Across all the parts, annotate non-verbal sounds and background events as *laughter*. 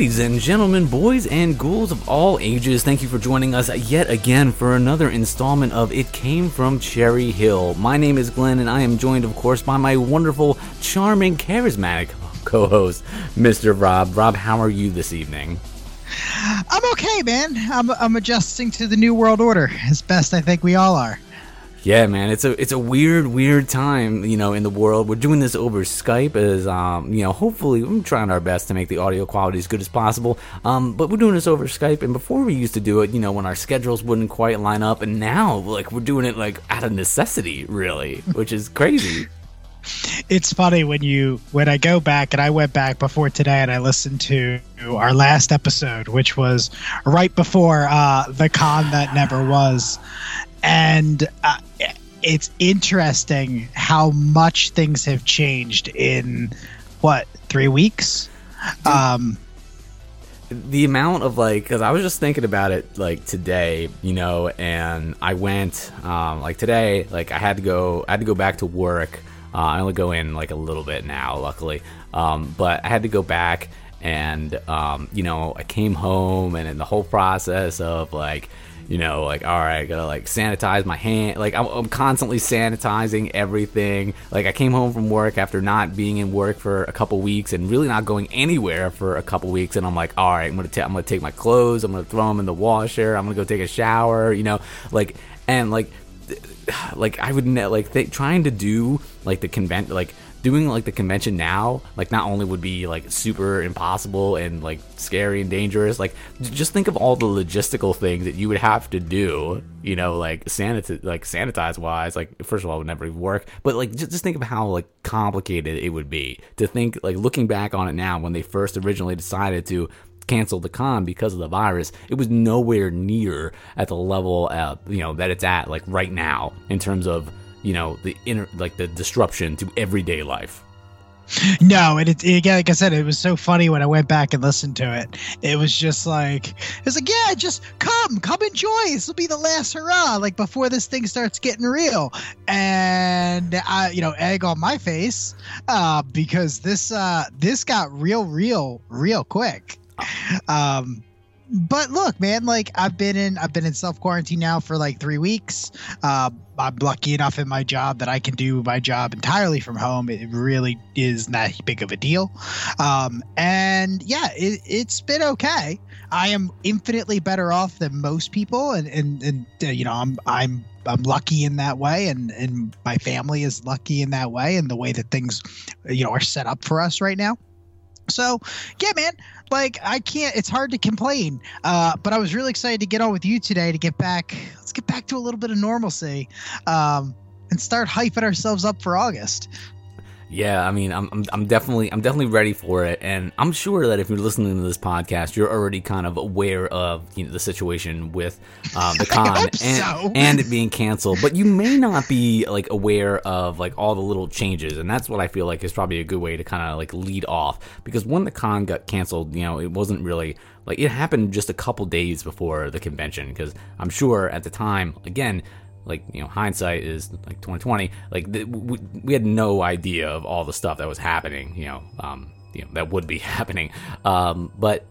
ladies and gentlemen, boys and ghouls of all ages, thank you for joining us yet again for another installment of It Came from Cherry Hill. My name is Glenn, and I am joined, of course, by my wonderful, charming, charismatic co host, Mr. Rob. Rob, how are you this evening? I'm okay, man. I'm, I'm adjusting to the new world order as best I think we all are. Yeah, man, it's a it's a weird, weird time, you know, in the world. We're doing this over Skype, as um, you know, hopefully, we're trying our best to make the audio quality as good as possible. Um, but we're doing this over Skype, and before we used to do it, you know, when our schedules wouldn't quite line up, and now, like, we're doing it like out of necessity, really, which is crazy. *laughs* It's funny when you when I go back and I went back before today and I listened to our last episode, which was right before uh, the con that never was, and uh, it's interesting how much things have changed in what three weeks. Um, the amount of like because i was just thinking about it like today you know and i went um, like today like i had to go i had to go back to work uh, i only go in like a little bit now luckily um, but i had to go back and um, you know i came home and in the whole process of like you know, like all right, I gotta like sanitize my hand. Like I'm, I'm, constantly sanitizing everything. Like I came home from work after not being in work for a couple weeks and really not going anywhere for a couple weeks, and I'm like, all right, I'm gonna ta- I'm gonna take my clothes, I'm gonna throw them in the washer, I'm gonna go take a shower, you know, like and like like I would like th- trying to do like the convent like doing like the convention now, like not only would be like super impossible and like scary and dangerous, like just think of all the logistical things that you would have to do, you know, like sanitize, like sanitize wise, like first of all, it would never even work, but like just, just think of how like complicated it would be to think, like looking back on it now when they first originally decided to cancel the con because of the virus, it was nowhere near at the level, uh, you know, that it's at like right now in terms of you know the inner like the disruption to everyday life no, and it, it, like I said, it was so funny when I went back and listened to it. It was just like it's like, yeah, just come, come enjoy. This will be the last hurrah, like before this thing starts getting real. And I, you know, egg on my face, uh, because this uh this got real, real, real quick. Um, but look, man, like I've been in I've been in self quarantine now for like three weeks. Uh, I'm lucky enough in my job that I can do my job entirely from home. It really is not big of a deal. Um, and yeah, it, has been okay. I am infinitely better off than most people, and and, and uh, you know I'm I'm I'm lucky in that way, and and my family is lucky in that way, and the way that things you know are set up for us right now. So yeah, man, like I can't. It's hard to complain. Uh, but I was really excited to get on with you today to get back. Let's get back to a little bit of normalcy, um, and start hyping ourselves up for August. Yeah, I mean, I'm, I'm, I'm definitely I'm definitely ready for it, and I'm sure that if you're listening to this podcast, you're already kind of aware of you know the situation with um, the *laughs* con and, so. and it being canceled, but you may not be like aware of like all the little changes, and that's what I feel like is probably a good way to kind of like lead off. Because when the con got canceled, you know, it wasn't really like it happened just a couple days before the convention. Because I'm sure at the time, again, like you know hindsight is like 2020 like we, we, had no idea of all the stuff that was happening you know um you know that would be *laughs* happening. Um but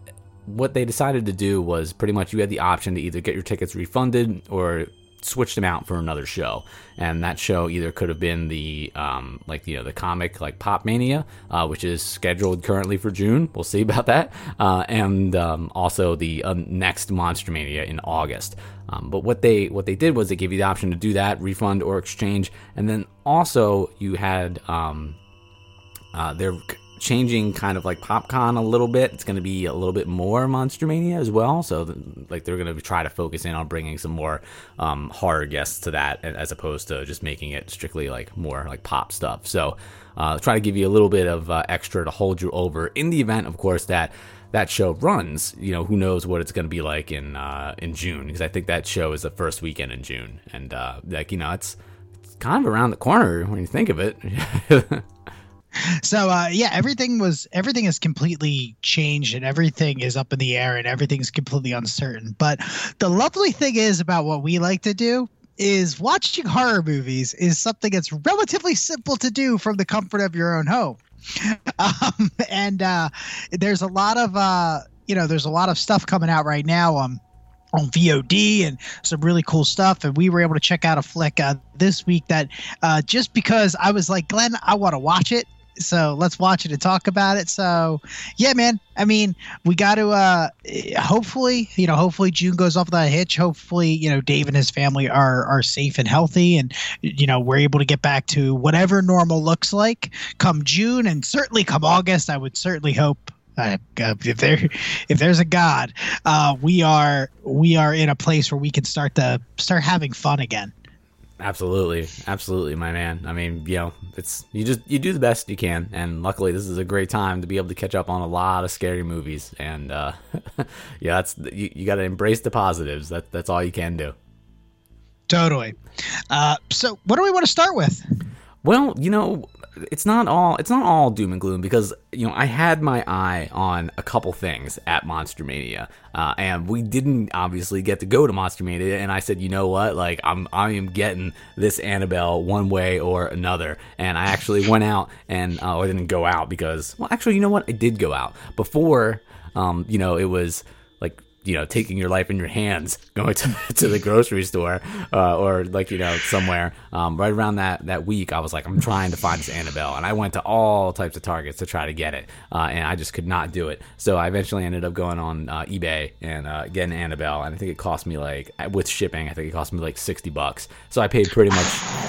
what they decided to do was pretty much you had the option to either get your tickets refunded or switch them out for another show. And that show either could have been the um, like you know the comic like pop mania uh, which is scheduled currently for june. We'll see about that. Uh, and um, also the uh, next monster mania in august. Um, but what they what they did was they gave you the option to do that, refund or exchange, and then also you had um, uh, they're changing kind of like PopCon a little bit. It's going to be a little bit more Monster Mania as well. So like they're going to try to focus in on bringing some more um, horror guests to that, as opposed to just making it strictly like more like pop stuff. So uh, try to give you a little bit of uh, extra to hold you over in the event, of course, that that show runs, you know, who knows what it's going to be like in uh, in June? Because I think that show is the first weekend in June, and uh, like you know, it's it's kind of around the corner when you think of it. *laughs* so uh, yeah, everything was everything is completely changed, and everything is up in the air, and everything's completely uncertain. But the lovely thing is about what we like to do is watching horror movies is something that's relatively simple to do from the comfort of your own home. *laughs* um, and uh, there's a lot of uh, you know there's a lot of stuff coming out right now um, on VOD and some really cool stuff. And we were able to check out a flick uh, this week that uh, just because I was like, Glenn, I want to watch it. So let's watch it and talk about it. So yeah, man. I mean, we got to uh hopefully, you know, hopefully June goes off without a hitch. Hopefully, you know, Dave and his family are are safe and healthy and you know, we're able to get back to whatever normal looks like come June and certainly come August. I would certainly hope uh, if there if there's a god uh, we are we are in a place where we can start to start having fun again Absolutely, absolutely, my man. I mean, you know, it's you just you do the best you can, and luckily, this is a great time to be able to catch up on a lot of scary movies. And uh, *laughs* yeah, that's you, you got to embrace the positives. That that's all you can do. Totally. Uh, so, what do we want to start with? Well, you know, it's not all it's not all doom and gloom because you know I had my eye on a couple things at Monster Mania, uh, and we didn't obviously get to go to Monster Mania. And I said, you know what, like I'm I am getting this Annabelle one way or another. And I actually went out and uh, I didn't go out because well, actually, you know what, I did go out before. Um, you know, it was you know taking your life in your hands *laughs* going to, to the grocery store uh, or like you know somewhere. Um, right around that that week i was like i'm trying to find this annabelle. And i went to all types of targets to try to get it uh, and i just could not do it. So i eventually ended up going on uh, ebay and uh, getting annabelle. And i think it cost me like with shipping i think it cost me like 60 bucks. So i paid pretty much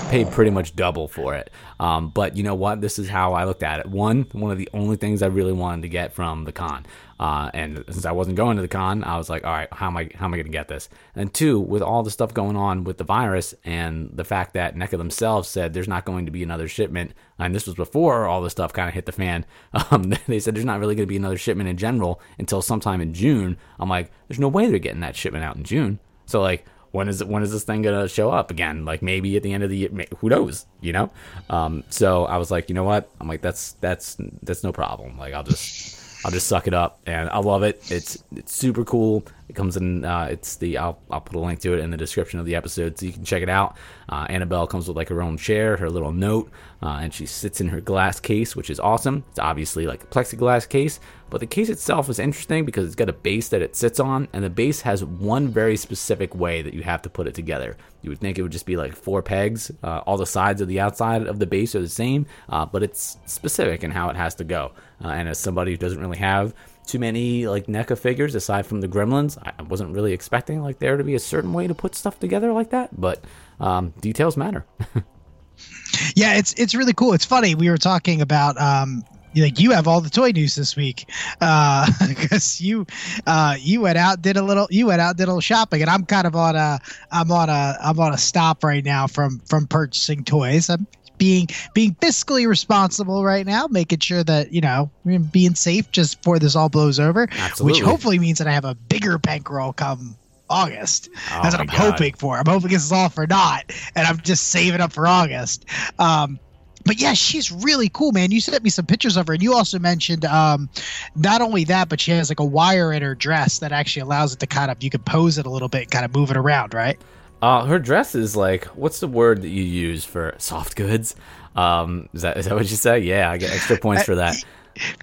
paid pretty much double for it. Um, but you know what? This is how i looked at it. One one of the only things i really wanted to get from the con uh, and since I wasn't going to the con, I was like, all right, how am I how am I going to get this? And two, with all the stuff going on with the virus and the fact that NECA themselves said there's not going to be another shipment, and this was before all the stuff kind of hit the fan. *laughs* Um, *laughs* they said there's not really going to be another shipment in general until sometime in June. I'm like, there's no way they're getting that shipment out in June. So like, when is when is this thing gonna show up again like maybe at the end of the year who knows you know um, so i was like you know what i'm like that's that's that's no problem like i'll just I'll just suck it up, and I love it. It's it's super cool. It comes in. Uh, it's the I'll I'll put a link to it in the description of the episode so you can check it out. Uh, Annabelle comes with like her own chair, her little note, uh, and she sits in her glass case, which is awesome. It's obviously like a plexiglass case, but the case itself is interesting because it's got a base that it sits on, and the base has one very specific way that you have to put it together. You would think it would just be like four pegs. Uh, all the sides of the outside of the base are the same, uh, but it's specific in how it has to go. Uh, and as somebody who doesn't really have too many like NECA figures aside from the Gremlins, I wasn't really expecting like there to be a certain way to put stuff together like that. But um, details matter. *laughs* yeah, it's it's really cool. It's funny. We were talking about um, like you have all the toy news this week because uh, *laughs* you uh, you went out did a little you went out did a little shopping and I'm kind of on a I'm on a I'm on a stop right now from from purchasing toys. I'm being being fiscally responsible right now, making sure that you know being safe just before this all blows over. Absolutely. Which hopefully means that I have a bigger bankroll come August. Oh That's what I'm God. hoping for. I'm hoping this is all for naught, and I'm just saving up for August. Um, but yeah, she's really cool, man. You sent me some pictures of her, and you also mentioned um, not only that, but she has like a wire in her dress that actually allows it to kind of you can pose it a little bit, and kind of move it around, right? Uh, her dress is like, what's the word that you use for soft goods? Um, is that is that what you say? Yeah, I get extra points *laughs* for that.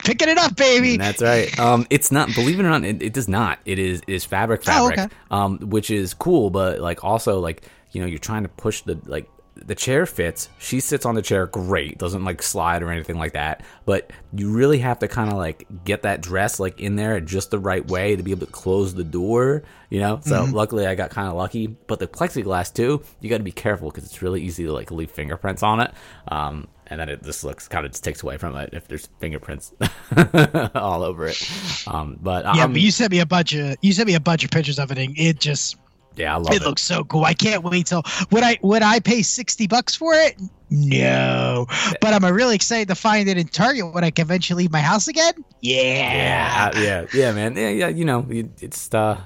Picking it up, baby. That's right. Um, it's not. Believe it or not, it, it does not. It is is fabric Oh, fabric. okay. Um, which is cool, but like also like you know you're trying to push the like the chair fits. She sits on the chair great. Doesn't like slide or anything like that. But you really have to kind of like get that dress like in there just the right way to be able to close the door. You know. So luckily I got kind of lucky. But the plexiglass too, you got to be careful because it's really easy to like leave fingerprints on it. Um, and then it just looks kind of just takes away from it if there's fingerprints *laughs* all over it. Um, but yeah, um, but you sent me a bunch of you sent me a bunch of pictures of it, and it just yeah, I love it it. looks so cool. I can't wait till would I would I pay sixty bucks for it? No, but I'm really excited to find it in Target when I can eventually leave my house again. yeah, Yeah, yeah, yeah, man. Yeah, yeah. You know, it's uh,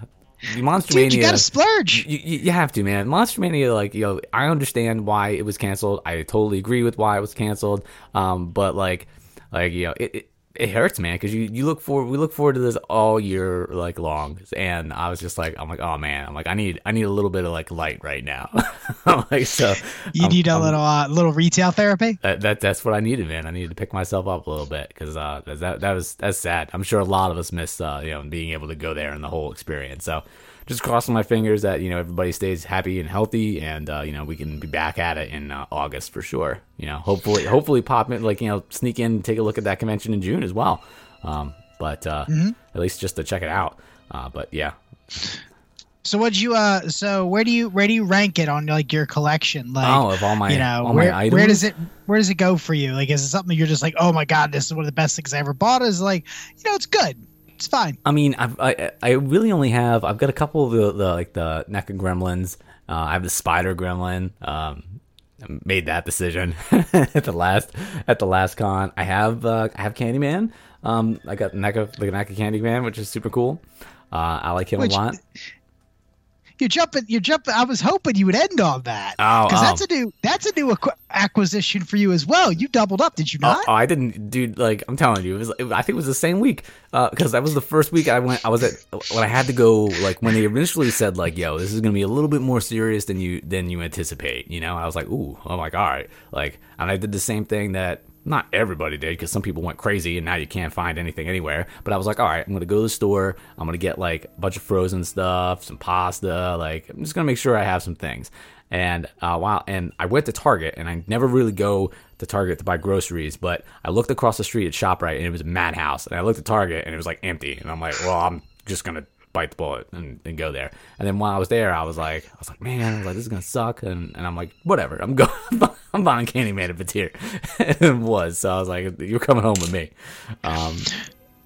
Monster dude, Mania. you gotta splurge. you, you, you have to, man. Monster Mania, like, you know, I understand why it was canceled. I totally agree with why it was canceled. Um, but like, like you know, it, it it hurts, man, because you, you look forward we look forward to this all year like long, and I was just like I'm like oh man I'm like I need I need a little bit of like light right now, *laughs* like so you I'm- need a I'm- little uh, little retail therapy. that, that that's what I needed, man. I needed to pick myself up a little bit because uh, that that was that's sad. I'm sure a lot of us miss uh, you know being able to go there and the whole experience. So just crossing my fingers that you know everybody stays happy and healthy, and uh, you know we can be back at it in uh, August for sure. You know, hopefully hopefully pop in like you know sneak in and take a look at that convention in June as well. Um, but uh, at least just to check it out. Uh, but yeah, So what'd you uh? So where do you where do you rank it on like your collection? Like oh, of all my you know where where does it where does it go for you? Like is it something you're just like oh my god this is one of the best things I ever bought? Is like you know it's good it's fine. I mean, I've, I I really only have I've got a couple of the, the like the NECA gremlins. Uh, I have the spider gremlin. Um, I made that decision *laughs* at the last at the last con. I have uh, I have Candyman. Um, I got NECA the NECA Candyman, which is super cool. Uh, I like him Which- a lot. You're jumping you're jumping. I was hoping you would end on that Oh, because oh. that's a new that's a new acqu- acquisition for you as well. You doubled up, did you Oh, not? oh, I didn't, dude. Like I'm telling you, it was. It, I think it was the same week uh, because that was the first week I went. I was at when I had to go. Like when they initially said, like, "Yo, this is gonna be a little bit more serious than you than you anticipate." You know, I was like, "Ooh, I'm like, all right." Like, and I did the same thing that not everybody did because some people went crazy and now you can't find anything anywhere. But I was like, all right, I'm gonna go to the store. I'm gonna get like a bunch of frozen stuff, some pasta. Like, I'm just gonna make sure I have some things. And uh, wow, and I went to Target, and I never really go to Target to buy groceries, but I looked across the street at Shoprite, and it was a madhouse. And I looked at Target, and it was like empty, and I'm like, well, I'm just gonna bite the bullet and, and go there. And then while I was there, I was like, I was like, man, I was like, this is gonna suck, and, and I'm like, whatever, I'm going, *laughs* I'm buying Candyman if it's *laughs* here. it was, so I was like, you're coming home with me. Um,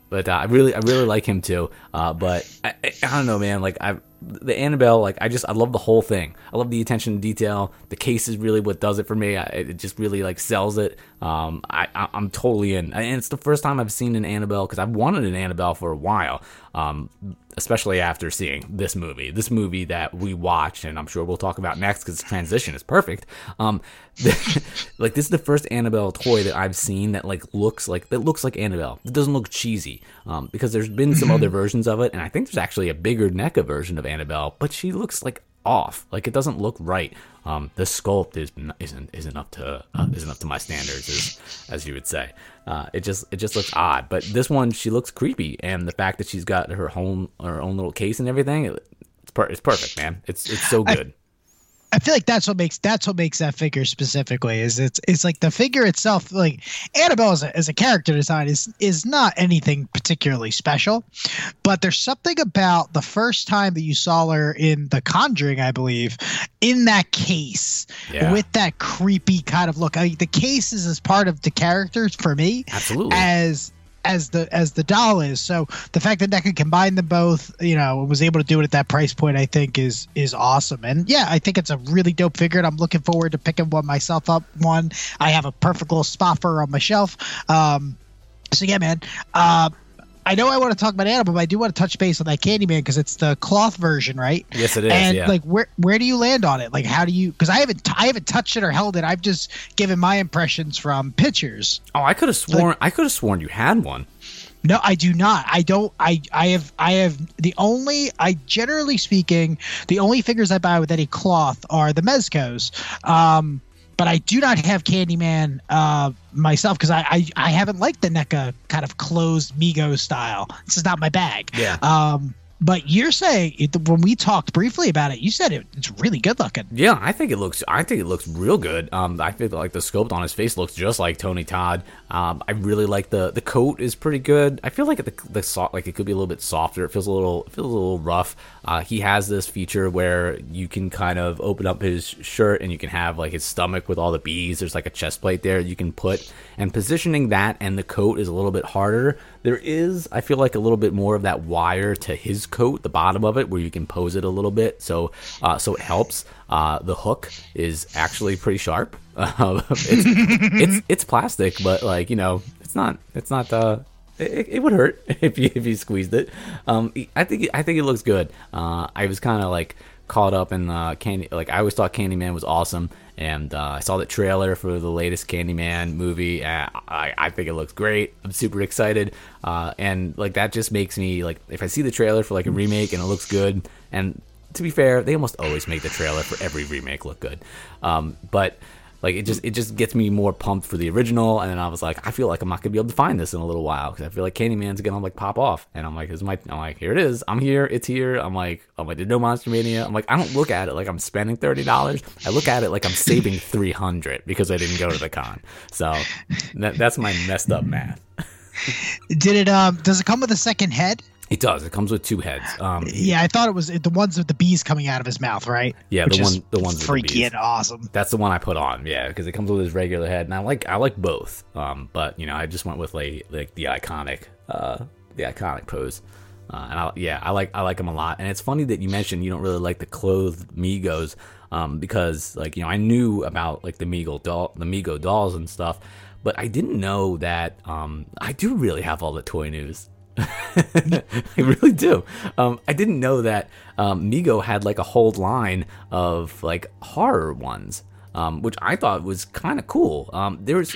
but uh, I really, I really like him too. Uh, but I, I, I don't know, man. Like I, the Annabelle, like I just, I love the whole thing. I love the attention to detail. The case is really what does it for me. I, it just really like sells it. Um, I, I, I'm totally in, and it's the first time I've seen an Annabelle because I've wanted an Annabelle for a while. Um, especially after seeing this movie, this movie that we watched, and I'm sure we'll talk about next because the transition is perfect. Um, *laughs* like this is the first Annabelle toy that I've seen that like looks like that looks like Annabelle. It doesn't look cheesy. Um, because there's been some other *clears throat* versions of it, and I think there's actually a bigger NECA version of Annabelle, but she looks like off. Like it doesn't look right. Um, the sculpt is isn't isn't up to uh, isn't up to my standards, as as you would say. Uh, it just it just looks odd. But this one, she looks creepy, and the fact that she's got her home her own little case and everything, it, it's per- it's perfect, man. It's it's so good. I feel like that's what makes that's what makes that figure specifically is it's it's like the figure itself like Annabelle as a, as a character design is is not anything particularly special, but there's something about the first time that you saw her in The Conjuring, I believe, in that case Yeah. with that creepy kind of look. I mean, the case is as part of the characters for me Absolutely. as as the as the doll is. So the fact that NECA combine them both, you know, was able to do it at that price point, I think is is awesome. And yeah, I think it's a really dope figure, and I'm looking forward to picking one myself up. One, I have a perfect little spot for on my shelf. Um, so yeah, man. Uh, I know I want to talk about Animal, but I do want to touch base on that Candyman because it's the cloth version, right? yes, it is. and yeah. like where where do you land on it like how do you because i haven't I haven't touched it or held it i've just given my impressions from pictures oh, I could have sworn I could have sworn you had one. no i do not i don't i i have i have the only i generally speaking the only figures i buy with any cloth are the mezcos um but I do not have Candyman uh, myself because I, I I haven't liked the NECA kind of closed Mego style. This is not my bag. Yeah. Um, but you're saying it, when we talked briefly about it, you said it, it's really good looking. Yeah, I think it looks. I think it looks real good. Um, I feel like the sculpt on his face looks just like Tony Todd. Um, I really like the the coat is pretty good. I feel like the the so, like it could be a little bit softer. It feels a little it feels a little rough. Uh, he has this feature where you can kind of open up his shirt and you can have like his stomach with all the bees. There's like a chest plate there you can put, and positioning that and the coat is a little bit harder. There is, I feel like, a little bit more of that wire to his coat, the bottom of it, where you can pose it a little bit, so uh, so it helps. Uh, the hook is actually pretty sharp. *laughs* It's, it's it's plastic, but like you know, it's not it's not uh it, it would hurt *laughs* if you if you squeezed it. Um, I think I think it looks good. Uh, I was kind of like caught up in uh, Candy. Like I always thought Candyman was awesome, and uh, I saw the trailer for the latest Candyman movie. I, I think it looks great. I'm super excited, uh, and like that just makes me like if I see the trailer for like a remake and it looks good. And to be fair, they almost always make the trailer for every remake look good. Um, but like it just it just gets me more pumped for the original and then i was like i feel like i'm not gonna be able to find this in a little while because i feel like candyman's gonna like pop off. And i'm like i'm like here it is. I'm here. It's here. I'm like i'm like there's no monster mania. I'm like i don't look at it like i'm spending $30 i look at it like i'm saving 300 because i didn't go to the con. So that, that's my messed up math. *laughs* Did it? Um, does it come with a second head? It does it comes with two heads um Yeah, I thought it was the ones with the bees coming out of his mouth, right? Yeah, Which the one- the ones with the freaky and awesome. That's the one I put on, yeah, because it comes with his regular head, and I like I like both. Um, but you know, I just went with like like the iconic, uh, the iconic pose. Uh, and I, yeah, I like I like him a lot. And it's funny that you mentioned you don't really like the clothed Megos, um, because like you know I knew about like the Mego doll, the Mego dolls and stuff, but I didn't know that um, I do really have all the toy news. *laughs* I really do. Um, I didn't know that um, Mego had like a whole line of like horror ones, um, which I thought was kind of cool. Um, there's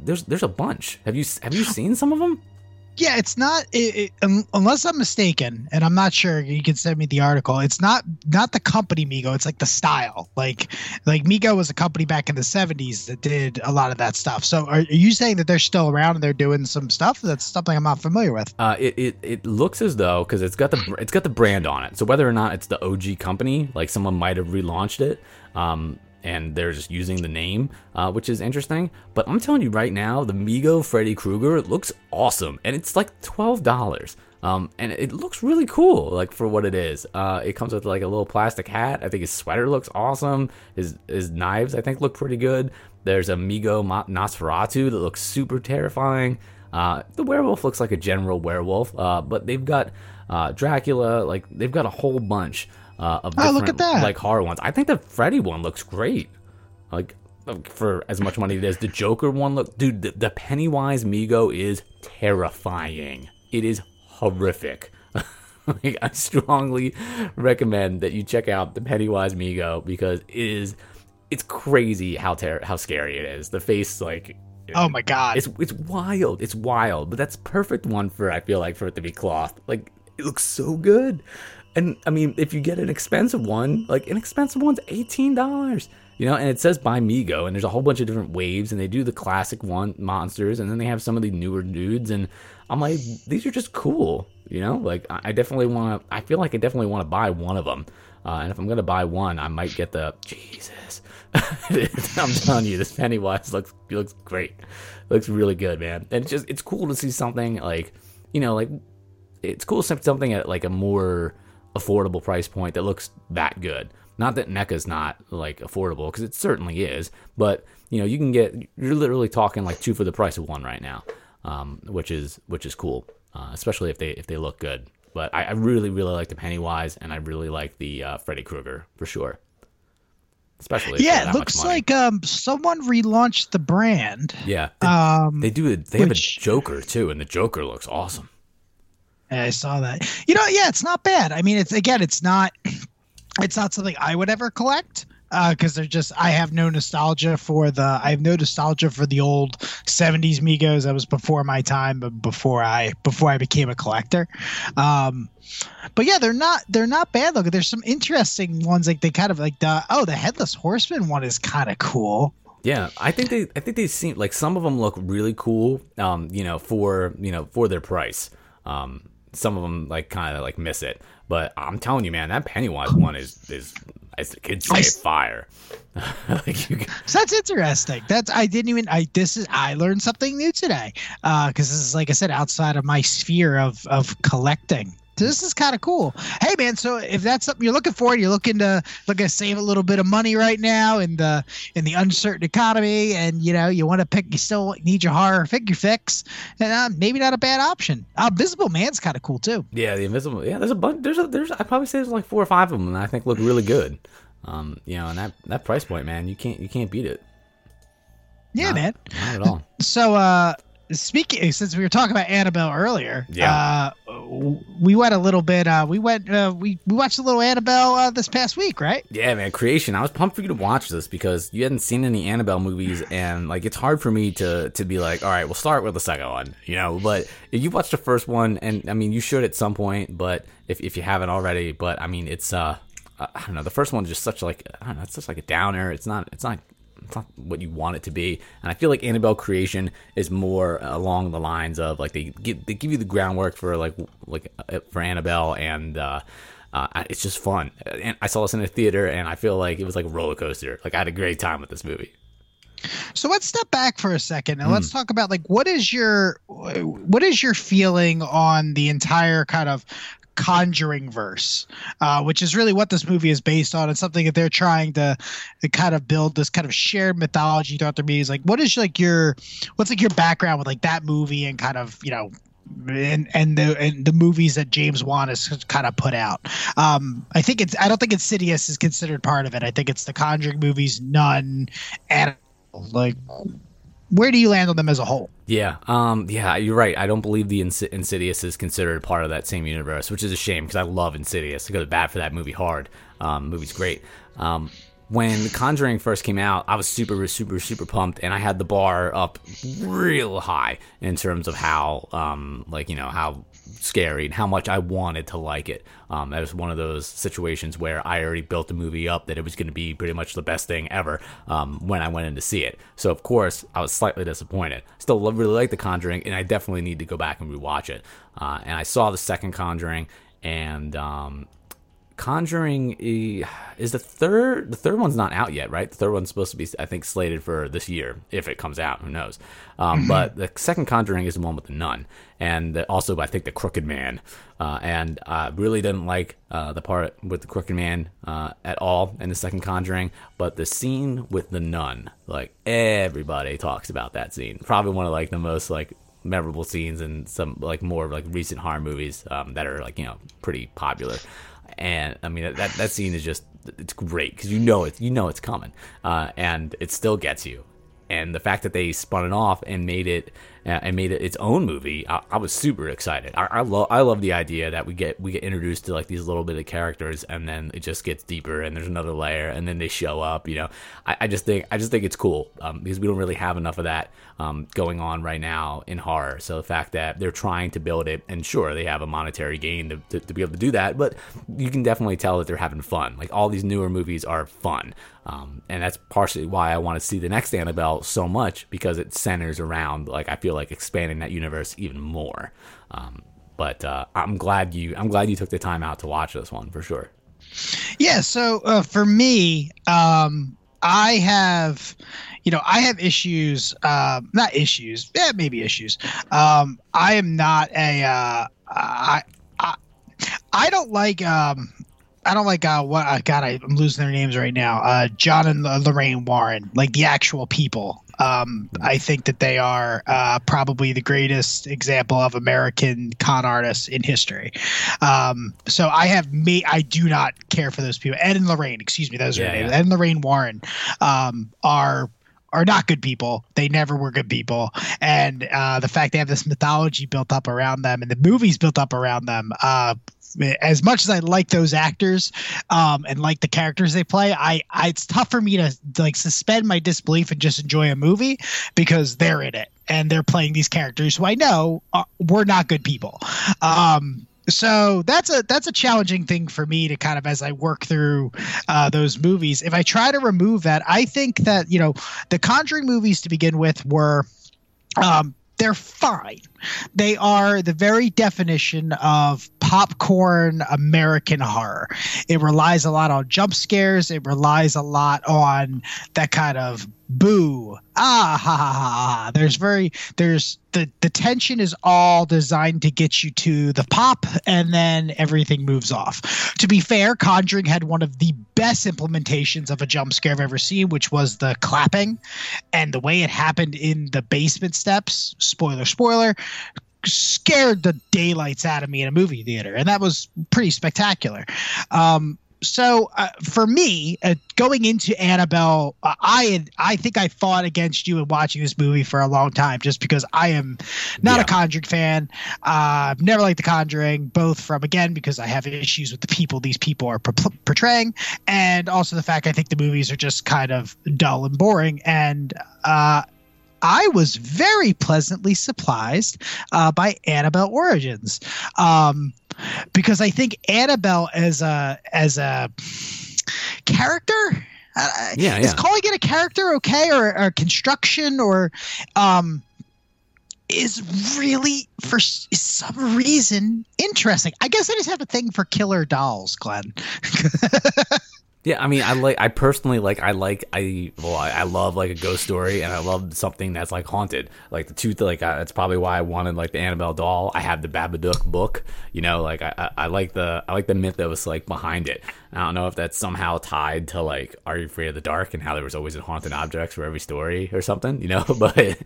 there's there's a bunch. Have you have you seen some of them? Yeah, it's not it, it, un- unless I'm mistaken, and I'm not sure. You can send me the article. It's not not the company Mego. It's like the style. Like like Mego was a company back in the '70s that did a lot of that stuff. So are, are you saying that they're still around and they're doing some stuff? That's something I'm not familiar with. Uh, it, it it looks as though because it's got the it's got the brand on it. So whether or not it's the OG company, like someone might have relaunched it, um, and they're just using the name, uh, which is interesting. But I'm telling you right now, the Mego Freddy Krueger looks awesome, and it's like twelve dollars. Um, and it looks really cool, like for what it is. Uh, it comes with like a little plastic hat. I think his sweater looks awesome. His his knives, I think, look pretty good. There's a Mego Nosferatu that looks super terrifying. Uh, the werewolf looks like a general werewolf, uh, but they've got uh, Dracula. Like they've got a whole bunch uh, of Oh, look at that. like horror ones. I think the Freddy one looks great. Like for as much money as the Joker one look, dude. The, the Pennywise Mego is terrifying. It is horrific. *laughs* like, I strongly recommend that you check out the Pennywise Mego because it is it's crazy how ter- how scary it is. The face like Oh my god! it's it's wild. It's wild, but that's perfect one for I feel like for it to be cloth. Like it looks so good. And I mean, if you get an expensive one, like an expensive one's eighteen dollars. You know, and it says by Mego, and there's a whole bunch of different waves, and they do the classic one monsters, and then they have some of the newer dudes, and I'm like, these are just cool. You know, like I definitely want to. I feel like I definitely want to buy one of them. Uh, and if I'm gonna buy one, I might get the Jesus. *laughs* I'm telling you, this Pennywise looks looks great. Looks really good, man. And it's just it's cool to see something like you know like it's cool to see something at like a more affordable price point that looks that good. Not that NECA's not like affordable because it certainly is, but you know you can get you're literally talking like two for the price of one right now, um, which is which is cool, uh, especially if they if they look good. But I, I really really like the Pennywise and I really like the uh, Freddy Krueger for sure. Especially yeah, it looks like um someone relaunched the brand. yeah. They, Um, they do. They have a Joker too, and the Joker looks awesome. I saw that. You know, yeah, it's not bad. I mean, it's again, it's not, it's not something I would ever collect because they're just. I have no nostalgia for the. I have no nostalgia for the old '70s Megos. That was before my time, but before I before I became a collector. Um, but yeah, they're not they're not bad looking. There's some interesting ones like they kind of like the oh the headless horseman one is kind of cool. Yeah, I think they I think they seem like some of them look really cool. Um, you know, for you know for their price. Um, some of them like kind of like miss it, but I'm telling you, man, that Pennywise one is is as the kids say, I fire. *laughs* like you, So that's interesting. That's I didn't even I this is I learned something new today. Uh because this is like I said outside of my sphere of of collecting. This is kind of cool. Hey man, so if that's something you're looking for, you're looking to looking to save a little bit of money right now in the in the uncertain economy, and you know you want to pick, you still need your horror figure fix, and uh, maybe not a bad option. Uh, Visible Man's kind of cool too. yeah, the invisible. Yeah, there's a bunch. There's a there's I probably say there's like four or five of them, and I think look really good. Um, you know, and that that price point, man, you can't you can't beat it. Yeah, Not- man. Not at all. So, uh, speaking since we were talking about Annabelle earlier, Yeah. uh, we went a little bit. Uh, we went. Uh, we we watched a little Annabelle uh, this past week, right? Yeah, man. Creation. I was pumped for you to watch this because you hadn't seen any Annabelle movies, and like it's hard for me to to be like, all right, we'll start with the second one, you know. But if you watched the first one, and I mean, you should at some point, but if if you haven't already, but I mean, it's uh, I don't know. The first one's just such like I don't know. It's just like a downer. It's not. It's not it's not what you want it to be. And I feel like Annabelle Creation is more along the lines of like they give, they give you the groundwork for like like uh, for Annabelle and uh, uh, it's just fun. And I saw this in a theater and I feel like it was like a roller coaster. Like I had a great time with this movie. So let's step back for a second and mm. let's talk about like what is your what is your feeling on the entire kind of conjuring verse uh, which is really what this movie is based on and something that they're trying to, to, kind of build this kind of shared mythology throughout their movies like what is like your what's like your background with like that movie and kind of you know and and the and the movies that James Wan has kind of put out. Um, I think it's I don't think Insidious is considered part of it. I think it's the Conjuring movies, Nun, and like where do you land on them as a whole? Yeah, um, yeah, you're right. I don't believe the Ins- Insidious is considered a part of that same universe, which is a shame because I love Insidious. I go to bad for that movie hard. Um, movie's great. Um, when Conjuring first came out, I was super, super, super pumped, and I had the bar up real high in terms of how, um, like you know, how scary and how much I wanted to like it. Um, that was one of those situations where I already built the movie up that it was going to be pretty much the best thing ever um, when I went in to see it. So of course I was slightly disappointed. Still really like The Conjuring, and I definitely need to go back and rewatch it. Uh, and I saw the second Conjuring, and um, Conjuring is the third. The third one's not out yet, right? The third one's supposed to be, I think, slated for this year if it comes out. Who knows? Um, mm-hmm. But the second Conjuring is the one with the nun, and also I think the Crooked Man. Uh, and I really didn't like uh, the part with the Crooked Man uh, at all in the second Conjuring. But the scene with the nun, like everybody talks about that scene. Probably one of like the most like memorable scenes in some like more like recent horror movies um, that are like you know pretty popular and I mean that that scene is just it's great because you know it you know it's coming, uh, and it still gets you. And the fact that they spun it off and made it and made it its own movie, I, I was super excited. I, I love I love the idea that we get we get introduced to like these little bit of characters, and then it just gets deeper, and there's another layer, and then they show up. You know, I, I just think I just think it's cool um, because we don't really have enough of that um, going on right now in horror. So the fact that they're trying to build it, and sure, they have a monetary gain to, to, to be able to do that, but you can definitely tell that they're having fun. Like all these newer movies are fun. Um, and that's partially why I want to see the next Annabelle so much because it centers around like I feel like expanding that universe even more. Um, but uh, I'm glad you I'm glad you took the time out to watch this one for sure. Yeah. So uh, for me, um, I have you know, I have issues, uh, not issues, yeah, maybe issues. Um, I am not a, uh, I, I, I don't like, um, I don't like uh what uh, God I, am losing their names right now. Uh, John and Lorraine Warren, like the actual people. Um, I think that they are uh, probably the greatest example of American con artists in history. Um, so I have me. I do not care for those people. Ed and Lorraine, excuse me, those yeah, are names. Yeah. Ed and Lorraine Warren um, are are not good people. They never were good people. And uh, the fact they have this mythology built up around them and the movies built up around them, uh, as much as I like those actors um, and like the characters they play, I, I it's tough for me to like suspend my disbelief and just enjoy a movie because they're in it and they're playing these characters who I know are, were not good people. Um, so that's a that's a challenging thing for me to kind of as I work through uh, those movies. If I try to remove that, I think that you know the Conjuring movies to begin with were um, they're fine. They are the very definition of popcorn American horror. It relies a lot on jump scares. It relies a lot on that kind of boo ah ha ha ha. ha There's very there's the the tension is all designed to get you to the pop, and then everything moves off. To be fair, Conjuring had one of the best implementations of a jump scare I've ever seen, which was the clapping, and the way it happened in the basement steps. Spoiler, spoiler scared the daylights out of me in a movie theater, and that was pretty spectacular. Um, so uh, for me, uh, going into Annabelle, uh, I had, I think I fought against you in watching this movie for a long time, just because I am not Yeah. a Conjuring fan. Uh, I've never liked The Conjuring, both from again because I have issues with the people these people are por- portraying, and also the fact I think the movies are just kind of dull and boring. And uh, I was very pleasantly surprised uh, by Annabelle Origins. Um, because I think Annabelle as a as a character. Uh, Yeah, is yeah. calling it a character okay or, or construction or um is really for some reason interesting. I guess I just have a thing for killer dolls, Glenn. *laughs* Yeah, I mean, I like, I personally like, I like, I, well, I, I love like a ghost story, and I love something that's like haunted. Like the two, like uh, that's probably why I wanted like the Annabelle doll. I have the Babadook book, you know, like I, I, I like the, I like the myth that was like behind it. I don't know if that's somehow tied to like Are You Afraid of the Dark and how there was always a haunted objects for every story or something, you know. *laughs* But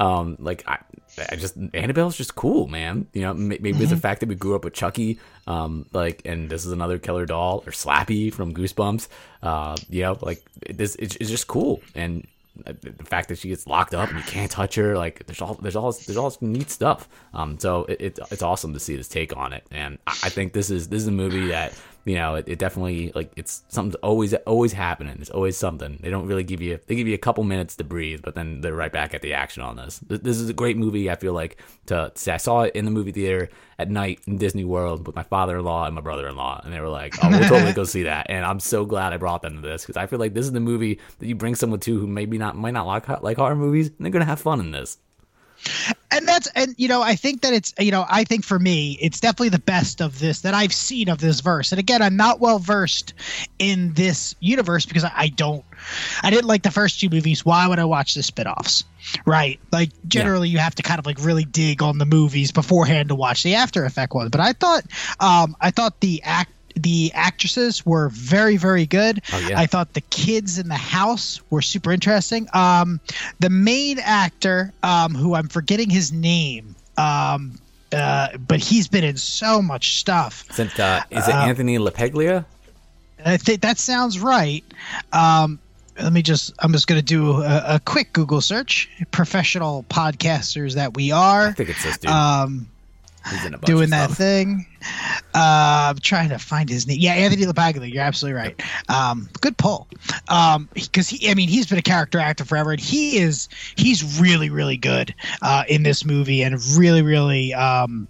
um, like I, I just Annabelle's just cool, man. You know, maybe it's the fact that we grew up with Chucky, um, like, and this is another killer doll or Slappy from Goosebumps. Uh, you know, like this, it's, it's just cool, and uh, the fact that she gets locked up and you can't touch her, like, there's all, there's all, there's all neat stuff. Um, so it, it it's awesome to see this take on it, and I, I think this is this is a movie that you know, it, it definitely like it's something's always always happening. It's always something. They don't really give you they give you a couple minutes to breathe, but then they're right back at the action on this. This is a great movie. I feel like to, to I saw it in the movie theater at night in Disney World with my father-in-law and my brother-in-law, and they were like, "Oh, we'll totally go *laughs* see that." And I'm so glad I brought them to this because I feel like this is the movie that you bring someone to who maybe not might not like like horror movies, and they're gonna have fun in this. And that's and you know i think that it's you know i think for me it's definitely the best of this that i've seen of this verse. And again i'm not well versed in this universe because i, I don't i didn't like the first two movies. Why would i watch the spin-offs? Right? Like generally you have to kind of like really dig on the movies beforehand to watch the after effect ones but i thought um i thought the act the actresses were very very good Oh, yeah. i thought the kids in the house were super interesting um the main actor um who i'm forgetting his name um uh, but he's been in so much stuff. Is it, uh, is it Anthony LaPaglia? I think that sounds right. Um, let me just, I'm just going to do a, a quick Google search. Professional podcasters that we I are. think it's this dude. Um, doing that stuff. thing. Uh, I'm trying to find his name. Yeah, Anthony LaPaglia. You're absolutely right. Um, good pull. Um, because he, I mean, he's been a character actor forever, and he is, he's really, really good uh, in this movie, and really, really um,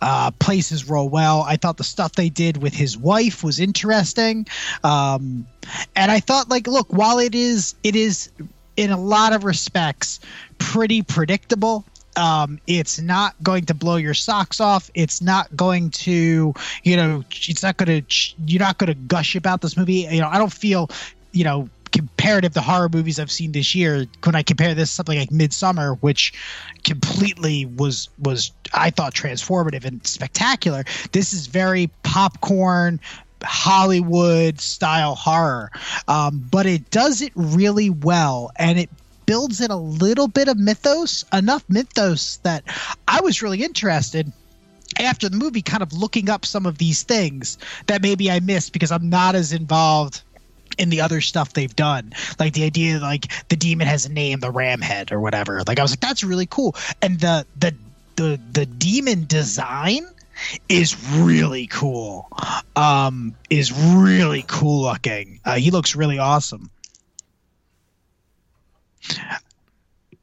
uh, plays his role well. I thought the stuff they did with his wife was interesting, um, and I thought, like, look, while it is, it is in a lot of respects pretty predictable. Um, it's not going to blow your socks off. It's not going to, you know, it's not going to, you're not going to gush about this movie. You know, I don't feel, you know, comparative to horror movies I've seen this year, when I compare this to something like Midsommar, which completely was was I thought transformative and spectacular. This is very popcorn. Hollywood style horror, um, but it does it really well, and it builds in a little bit of mythos, enough mythos that I was really interested after the movie, kind of looking up some of these things that maybe I missed because I'm not as involved in the other stuff they've done. Like the idea like the demon has a name, the ram head or whatever. Like I was like, that's really cool. And the the the the demon design is really cool. Um is really cool looking. Uh, he looks really awesome.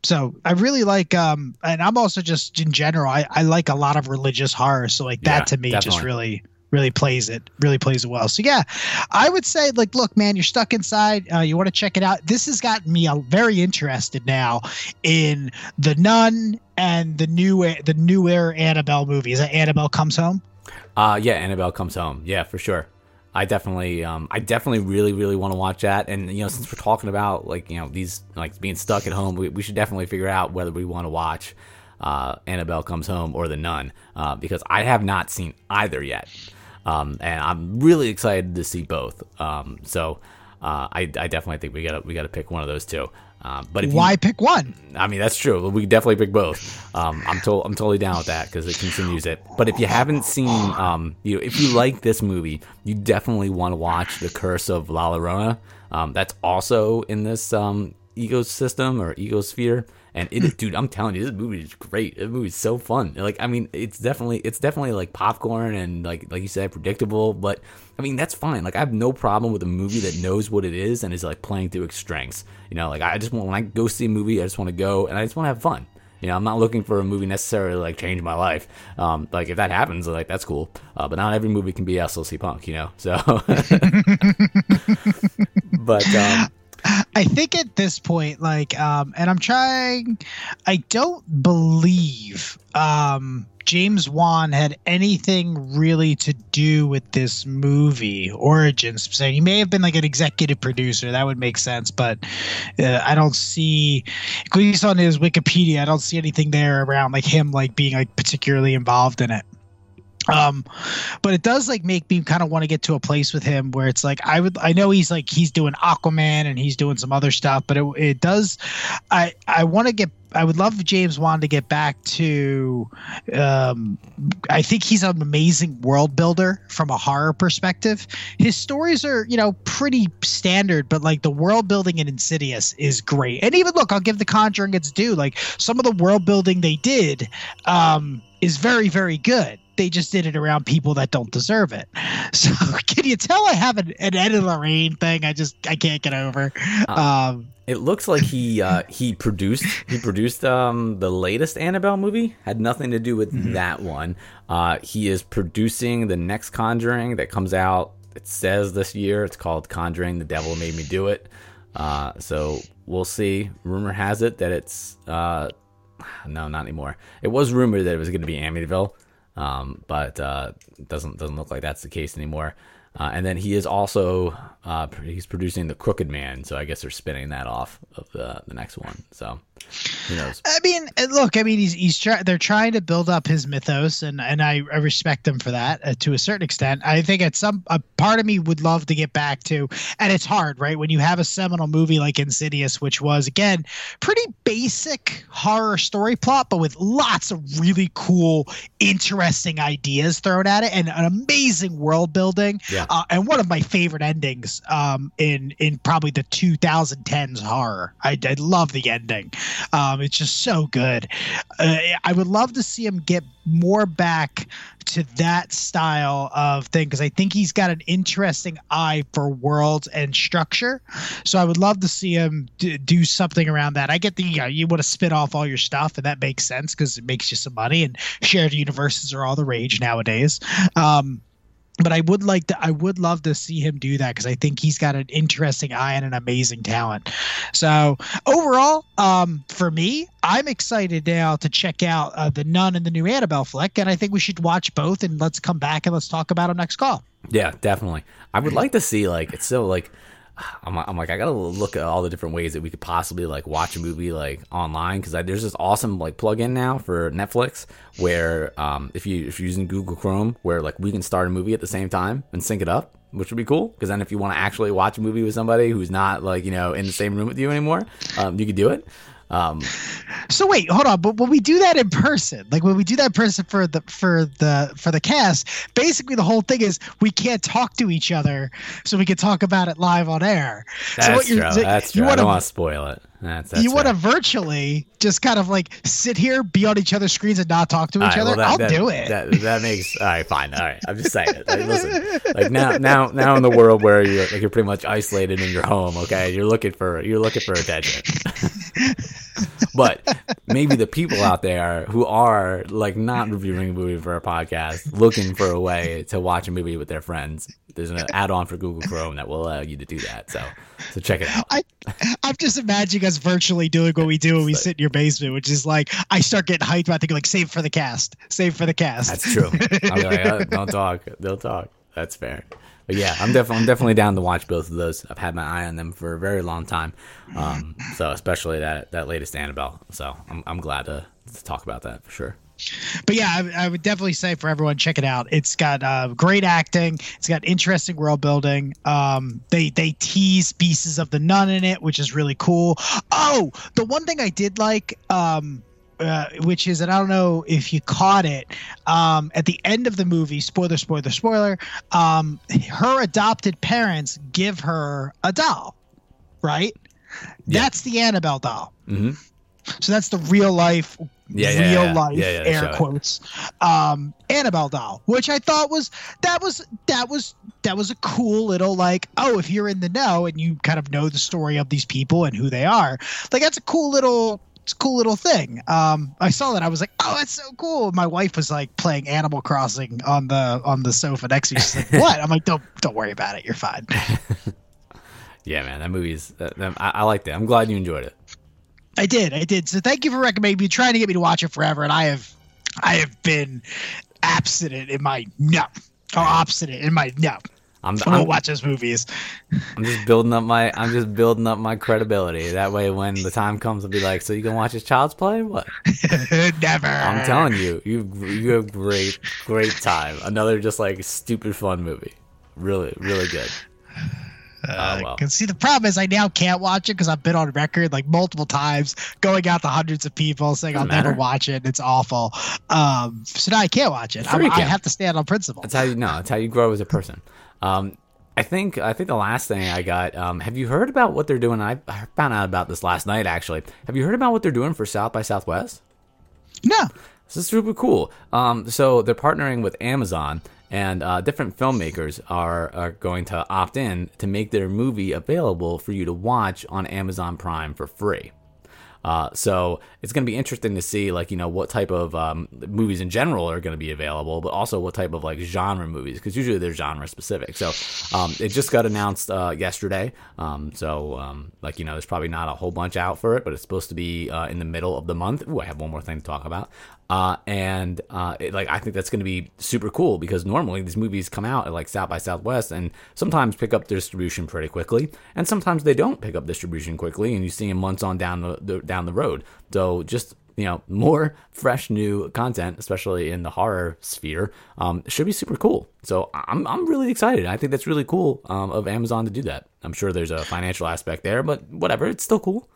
So I really like um and I'm also just in general I, I like a lot of religious horror. So like that Yeah, to me just really really plays it really plays it well so yeah i would say like look man you're stuck inside uh, you want to check it out this has gotten me uh, very interested now in the nun and the new the newer annabelle movie is that annabelle comes home Uh yeah, Annabelle comes home. Yeah, for sure. I definitely um I definitely really really want to watch that and you know since we're talking about like you know these like being stuck at home we, we should definitely figure out whether we want to watch uh Annabelle comes home or The Nun uh because I have not seen either yet. Um and I'm really excited to see both. Um so uh I, I definitely think we got to we got to pick one of those two. Um, but if Why you, pick one? I mean, that's true. We definitely pick both. Um, I'm to- I'm totally down with that because it continues it. But if you haven't seen, um, you know, if you like this movie, you definitely want to watch The Curse of La Llorona. Um, that's also in this um, ecosystem or ecosphere. And it is, dude, I'm telling you, this movie is great. This movie is so fun. Like, I mean, it's definitely, it's definitely like popcorn and like, like you said, predictable. But I mean, that's fine. Like, I have no problem with a movie that knows what it is and is like playing to its strengths. You know, like I just want when I go see a movie, I just want to go and I just want to have fun. You know, I'm not looking for a movie necessarily like change my life. Um, like if that happens, like that's cool. Uh, but not every movie can be SLC Punk, you know. So, *laughs* but um, *laughs* I think at this point, like, um, and I'm trying, I don't believe um, James Wan had anything really to do with this movie, Origins. So he may have been like an executive producer. That would make sense, but uh, I don't see, at least on his Wikipedia, I don't see anything there around like him like being like particularly involved in it um but it does like make me kind of want to get to a place with him where it's like i would i know he's like he's doing aquaman and he's doing some other stuff but it, it does i i want to get I would love James Wan to get back to. Um, I think he's an amazing world builder from a horror perspective. His stories are, you know, pretty standard, but like the world building in Insidious is great. And even look, I'll give The Conjuring its due. Like some of the world building they did um, is very, very good they just did it around people that don't deserve it. *laughs* So can you tell I have an, an Ed and Lorraine thing? I just I can't get over. Um, it looks like he uh, he produced he produced um, the latest Annabelle movie. Had nothing to do with mm-hmm. that one. Uh, he is producing the next Conjuring that comes out. It says this year. It's called Conjuring: The Devil Made Me Do It. Uh, so we'll see. Rumor has it that it's uh, *sighs* no, not anymore. It was rumored that it was going to be Amityville. Um, but uh, doesn't doesn't look like that's the case anymore. Uh, and then he is also uh, he's producing the Crooked Man, so I guess they're spinning that off of the the next one. So who knows? I mean, look, I mean, he's he's try- they're trying to build up his mythos, and and I, I respect them for that uh, to a certain extent. I think at some a part of me would love to get back to, and it's hard, right? When you have a seminal movie like Insidious, which was again pretty basic horror story plot, but with lots of really cool, interesting ideas thrown at it, and an amazing world building, yeah. uh, and one of my favorite endings um, in in probably the 2010s horror. I, I love the ending. Um, it's just so good. Uh, I would love to see him get more back to that style of thing because I think he's got an interesting eye for worlds and structure. So I would love to see him d- do something around that. I get the you, know, you want to spit off all your stuff, and that makes sense because it makes you some money, and shared universes are all the rage nowadays. Um, but I would like to I would love to see him do that because I think he's got an interesting eye and an amazing talent. So overall, um, for me, I'm excited now to check out uh, the Nun and the new Annabelle flick, and I think we should watch both and let's come back and let's talk about them next call. Yeah, definitely. I would like to see like it's so like I'm, I'm like I gotta look at all the different ways that we could possibly like watch a movie like online because there's this awesome like plugin now for Netflix where um, if you if you're using Google Chrome where like we can start a movie at the same time and sync it up which would be cool because then if you want to actually watch a movie with somebody who's not like you know in the same room with you anymore um, you could do it um, so wait, hold on. But when we do that in person, like when we do that in person for the for the for the cast, basically the whole thing is we can't talk to each other, so we can talk about it live on air. That's so what true. So that's true. Wanna, I don't want to spoil it. That's, that's you want to virtually just kind of like sit here, be on each other's screens, and not talk to each right, other. Well, that, I'll that, do it. That, that makes all right. Fine. All right. I'm just saying it. Like, listen, *laughs* like now, now, now in the world where you're like you're pretty much isolated in your home. Okay, you're looking for you're looking for attention. *laughs* but maybe the people out there who are like not reviewing a movie for a podcast, looking for a way to watch a movie with their friends, there's an add-on for Google Chrome that will allow you to do that. So, so check it out. I, I'm just imagining us virtually doing what we do when we sit in your basement, which is like I start getting hyped about thinking like save for the cast, save for the cast. That's true. I'll like, oh, don't talk, they'll talk. That's fair. But yeah, I'm definitely I'm definitely down to watch both of those. I've had my eye on them for a very long time. Um, so especially that that latest Annabelle. So I'm I'm glad to, to talk about that for sure. But yeah, I, I, would definitely say for everyone, check it out. It's got uh, great acting. It's got interesting world building. Um, they they tease pieces of the nun in it, which is really cool. Oh, the one thing I did like. Um, uh, which is, and I don't know if you caught it, um, at the end of the movie, spoiler, spoiler, spoiler, um, her adopted parents give her a doll, right? Yeah. That's the Annabelle doll. Mm-hmm. So that's the real life, yeah, real yeah, life yeah, air quotes. Um, Annabelle doll, which I thought was that was that was that was a cool little like oh if you're in the know and you kind of know the story of these people and who they are like that's a cool little it's a cool little thing. Um, I saw that. I was like, "Oh, that's so cool." My wife was like playing Animal Crossing on the on the sofa next to me. She's like, *laughs* "What?" I'm like, "Don't don't worry about it. You're fine." *laughs* yeah, man, that movie's. Uh, I, I liked it. I'm glad you enjoyed it. I did. I did. So thank you for recommending me. Trying to get me to watch it forever, and I have, I have been abstinent in my no, or obstinate in my no. I'm, I don't watch those movies. I'm just building up my. I'm just building up my credibility. That way, when the time comes, I'll be like, "So you gonna watch his Child's Play? What?" *laughs* Never. I'm telling you, you you have great great time. Another just like stupid fun movie. Really, really good. Uh, oh, well. Cause see, the problem is I now can't watch it because I've been on record like multiple times, going out to hundreds of people saying Doesn't I'll matter. never watch it. It's awful. Um, so now I can't watch it. I, I have to stand on principle. That's how you know. That's how you grow as a person. Um, I think I think the last thing I got. Um, have you heard about what they're doing? I found out about this last night. Actually, have you heard about what they're doing for South by Southwest? No. This is super cool. Um, so they're partnering with Amazon, and uh, different filmmakers are are going to opt in to make their movie available for you to watch on Amazon Prime for free. Uh, so it's going to be interesting to see, like, you know, what type of um, movies in general are going to be available, but also what type of like genre movies, because usually they're genre specific. So um, it just got announced uh, yesterday. Um, so, um, like, you know, there's probably not a whole bunch out for it, but it's supposed to be uh, in the middle of the month. Ooh, I have one more thing to talk about. Uh, and uh, it, like I think that's going to be super cool because normally these movies come out at like South by Southwest and sometimes pick up distribution pretty quickly, and sometimes they don't pick up distribution quickly, and you see them months on down the, the down the road. So just you know *laughs* more fresh new content especially in the horror sphere um, should be super cool. So i'm, I'm really excited. I think that's really cool um, of amazon to do that. I'm sure there's a financial aspect there but whatever it's still cool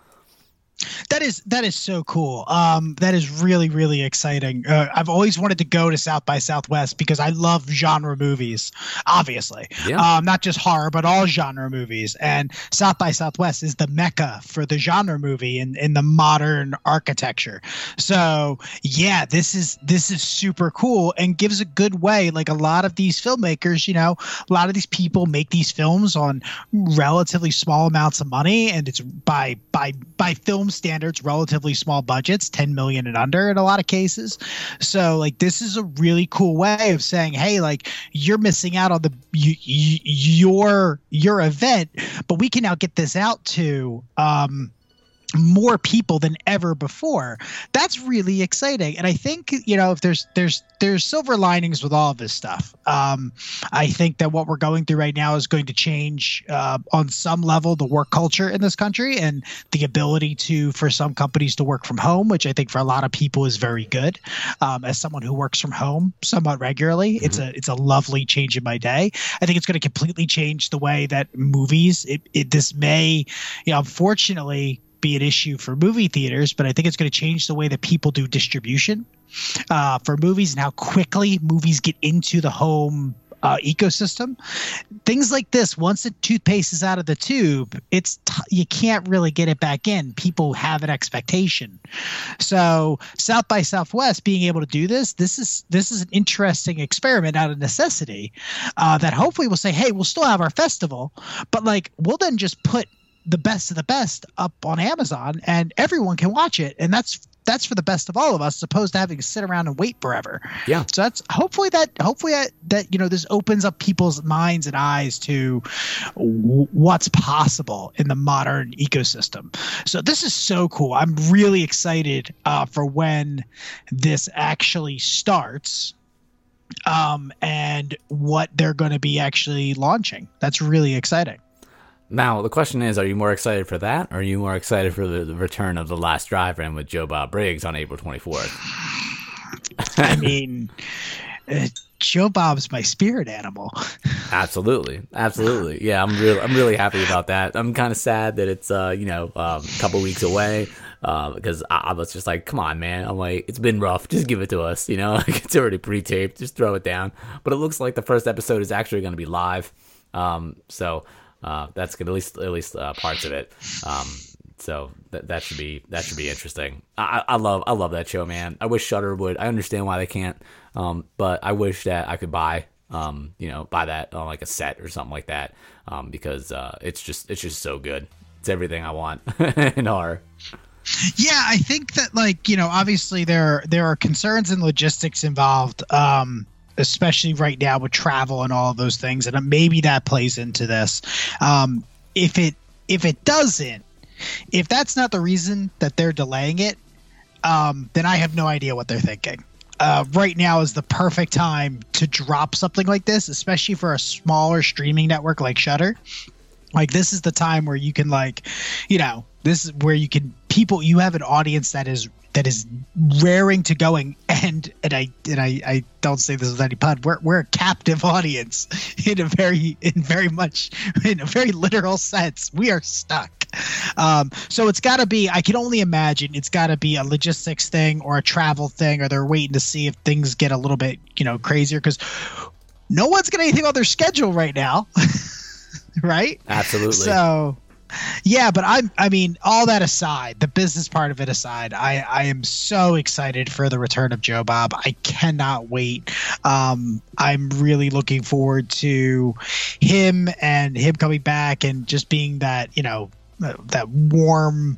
that is that is so cool. Um, that is really really exciting. Uh, I've always wanted to go to South by Southwest because I love genre movies, obviously. Yeah. Um, not just horror, but all genre movies. And South by Southwest is the mecca for the genre movie in in the modern architecture. So yeah, this is this is super cool and gives a good way. Like a lot of these filmmakers, you know, a lot of these people make these films on relatively small amounts of money, and it's by by by film film standards relatively small budgets 10 million and under in a lot of cases. So like this is a really cool way of saying hey like you're missing out on the you, you, your your event but we can now get this out to um more people than ever before. That's really exciting. And i think you know if there's there's there's silver linings with all of this stuff. Um, i think that what we're going through right now is going to change uh, on some level the work culture in this country and the ability to for some companies to work from home which i think for a lot of people is very good. Um, as someone who works from home somewhat regularly mm-hmm. it's a it's a lovely change in my day. I think it's going to completely change the way that movies it, it this may you know unfortunately be an issue for movie theaters, but I think it's going to change the way that people do distribution uh, for movies and how quickly movies get into the home uh, ecosystem. Things like this, once the toothpaste is out of the tube, it's t- you can't really get it back in. People have an expectation. So South by Southwest being able to do this, this is this is an interesting experiment out of necessity uh, that hopefully will say, hey, we'll still have our festival, but like we'll then just put the best of the best up on Amazon and everyone can watch it. And that's that's for the best of all of us, as opposed to having to sit around and wait forever. Yeah. So that's hopefully that hopefully that, that you know this opens up people's minds and eyes to w- what's possible in the modern ecosystem. So this is so cool. I'm really excited uh, for when this actually starts um, and what they're going to be actually launching. That's really exciting. Now the question is: Are you more excited for that, or are you more excited for the, the return of the Last Drive-In with Joe Bob Briggs on April twenty fourth? *sighs* I mean, uh, Joe Bob's my spirit animal. *laughs* Absolutely, absolutely. Yeah, I'm really, I'm really happy about that. I'm kind of sad that it's, uh, you know, um, a couple weeks away. Uh, because I, I, was just like, come on, man. I'm like, it's been rough. Just give it to us, you know. *laughs* Like it's already pre-taped. Just throw it down. But it looks like the first episode is actually going to be live. Um, so uh, that's good. At least, at least uh, parts of it. Um, so that that should be that should be interesting. I, I love I love that show, man. I wish Shudder would. I understand why they can't, um, but I wish that I could buy um, you know, buy that on like a set or something like that, um, because uh, it's just it's just so good. It's everything I want *laughs* in horror. Yeah, I think that like you know, obviously there there are concerns and logistics involved, um, especially right now with travel and all those things, and maybe that plays into this. Um, if it if it doesn't, if that's not the reason that they're delaying it, um, then I have no idea what they're thinking. Uh, right now is the perfect time to drop something like this, especially for a smaller streaming network like Shudder. Like this is the time where you can like, you know, this is where you can people you have an audience that is that is raring to going *laughs* and and I and I, I don't say this with any pun. We're we're a captive audience *laughs* in a very in very much *laughs* in a very literal sense. We are stuck. Um, so it's got to be. I can only imagine it's got to be a logistics thing or a travel thing, or they're waiting to see if things get a little bit you know crazier because no one's got anything on their schedule right now, right? Absolutely. So yeah, but I'm I mean, all that aside, the business part of it aside, I I am so excited for the return of Joe Bob. I cannot wait. Um I'm really looking forward to him and him coming back and just being that, you know, that warm,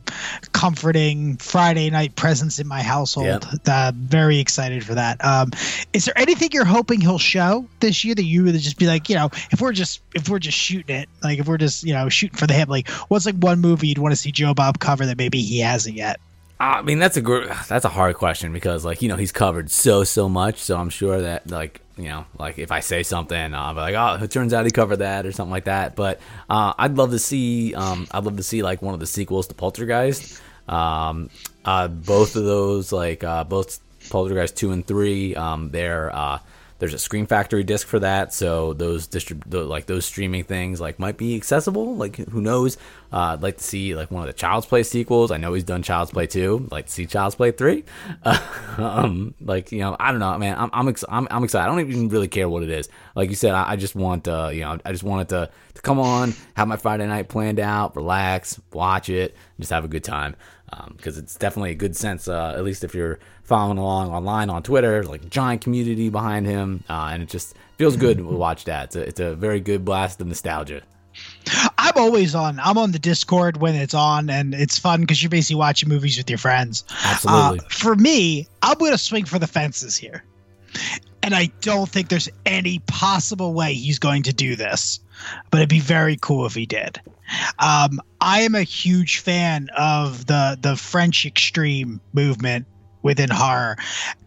comforting Friday night presence in my household. Yep. Uh, very excited for that. Um, is there anything you're hoping he'll show this year that you would just be like, you know, if we're just if we're just shooting it, like if we're just you know shooting for the hip, like what's like one movie you'd want to see Joe Bob cover that maybe he hasn't yet? I mean, that's a gr- that's a hard question because like you know he's covered so so much, so I'm sure that like you know, like if I say something, I'll be like, oh, it turns out he covered that or something like that. But uh, I'd love to see, um, I'd love to see like one of the sequels to Poltergeist. Um, uh, both of those, like uh, both Poltergeist two and three, um, they're uh, there's a Scream Factory disc for that, so those distrib- like those streaming things like might be accessible. Like who knows? Uh, I'd like to see like one of the Child's Play sequels. I know he's done Child's Play two. Like to see Child's Play three. Uh, *laughs* um, like you know, I don't know, man. I'm I'm, ex- I'm, I'm excited. I don't even really care what it is. Like you said, I, I just want uh, you know, I just want it to to come on, have my Friday night planned out, relax, watch it, just have a good time because um, it's definitely a good sense. Uh, at least if you're following along online on Twitter, like giant community behind him, uh, and it just feels good to watch that. It's a, it's a very good blast of nostalgia. I'm always on. I'm on the Discord when it's on, and it's fun because you're basically watching movies with your friends. Absolutely. Uh, for me, I'm going to swing for the fences here, and I don't think there's any possible way he's going to do this, but it'd be very cool if he did. Um, I am a huge fan of the the French extreme movement within horror,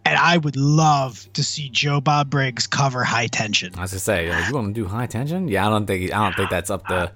and I would love to see Joe Bob Briggs cover High Tension. As I was say, like, you want to do High Tension? Yeah, I don't think I don't think that's up the.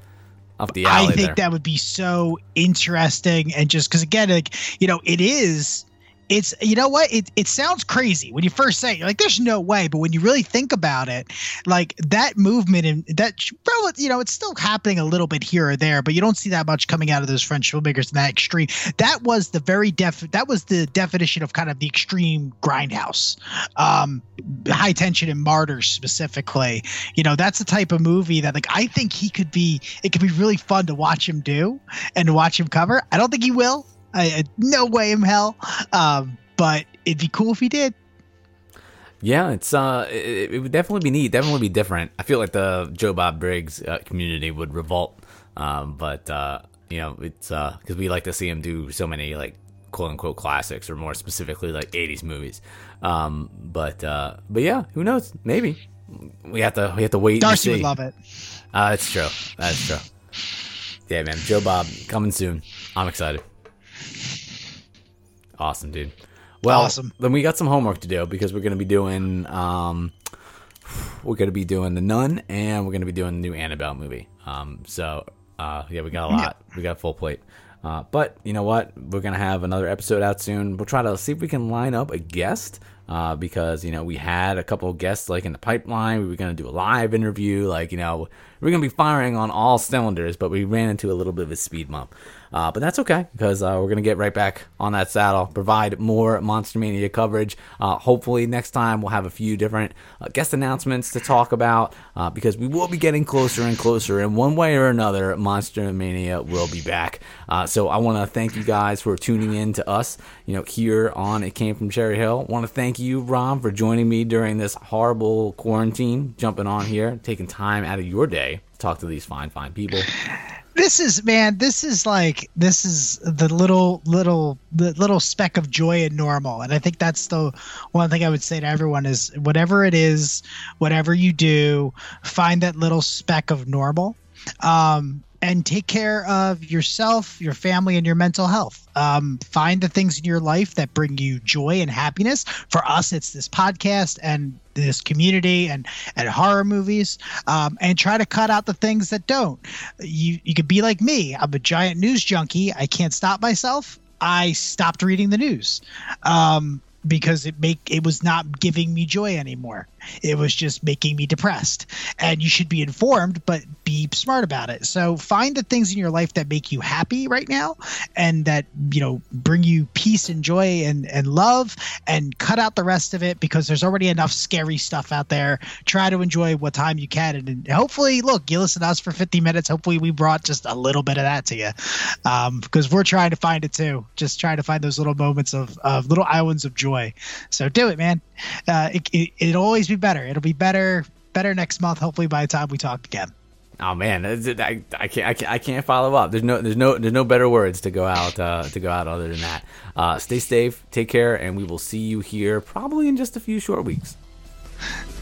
Up the alley I think there. that would be so interesting, and just because again, like you know, it is it's you know what? It, it sounds crazy when you first say it. Like there's no way. But when you really think about it like that movement and that you know it's still happening a little bit here or there but you don't see that much coming out of those french filmmakers in that extreme. That was the very def that was the definition of kind of the extreme grindhouse um high tension and martyrs specifically. You know that's the type of movie that like i think he could be it could be really fun to watch him do and watch him cover. I don't think he will I, no way in hell. Um, but it'd be cool if he did. Yeah, it's uh, it, it, would definitely be neat. Definitely be different. I feel like the Joe Bob Briggs uh, community would revolt. Um, but uh, you know, it's uh, because we like to see him do so many like quote unquote classics, or more specifically like '80s movies. Um, but uh, but yeah, who knows? Maybe we have to we have to wait. Darcy would love it. Uh, it's true. That's true. Yeah, man. Joe Bob coming soon. I'm excited. Awesome, dude. Well, awesome. then we got some homework to do because we're going to be doing um, we're going to be doing the Nun and we're going to be doing the new Annabelle movie. Um, so uh, yeah, we got a lot. We got full plate. Uh, but you know what? We're gonna have another episode out soon. We'll try to see if we can line up a guest uh, because you know we had a couple of guests like in the pipeline. We were going to do a live interview, like you know we are going to be firing on all cylinders, but we ran into a little bit of a speed bump. Uh, but that's okay because uh, we're going to get right back on that saddle, provide more Monster Mania coverage. Uh, hopefully, next time we'll have a few different uh, guest announcements to talk about uh, because we will be getting closer and closer. In one way or another, Monster Mania will be back. Uh, so I want to thank you guys for tuning in to us, you know, here on It Came from Cherry Hill. want to thank you, Rob, for joining me during this horrible quarantine, jumping on here, taking time out of your day to talk to these fine, fine people *sighs* *laughs* this is man this is like this is the little little the little speck of joy in normal and i think that's the one thing i would say to everyone is whatever it is whatever you do find that little speck of normal um, and take care of yourself, your family, and your mental health. Um, find the things in your life that bring you joy and happiness. For us, it's this podcast and this community and and horror movies, um, and try to cut out the things that don't. You you could be like me. I'm a giant news junkie. I can't stop myself. I stopped reading the news. Um, because it make it was not giving me joy anymore. It was just making me depressed. And you should be informed, but be smart about it. So find the things in your life that make you happy right now and that, you know, bring you peace and joy and, and love and cut out the rest of it because there's already enough scary stuff out there. Try to enjoy what time you can. And, hopefully, look, you listen to us for 50 minutes. Hopefully, we brought just a little bit of that to you um, because we're trying to find it too. Just trying to find those little moments of, of little islands of joy. So do it, man. Uh, it, it, it'll always be better. It'll be better better next month. Hopefully by the time we talk again. Oh man, I, I can't I can't I can't follow up. There's no there's no there's no better words to go out uh, to go out other than that. Uh, stay safe, take care, and we will see you here probably in just a few short weeks. *laughs*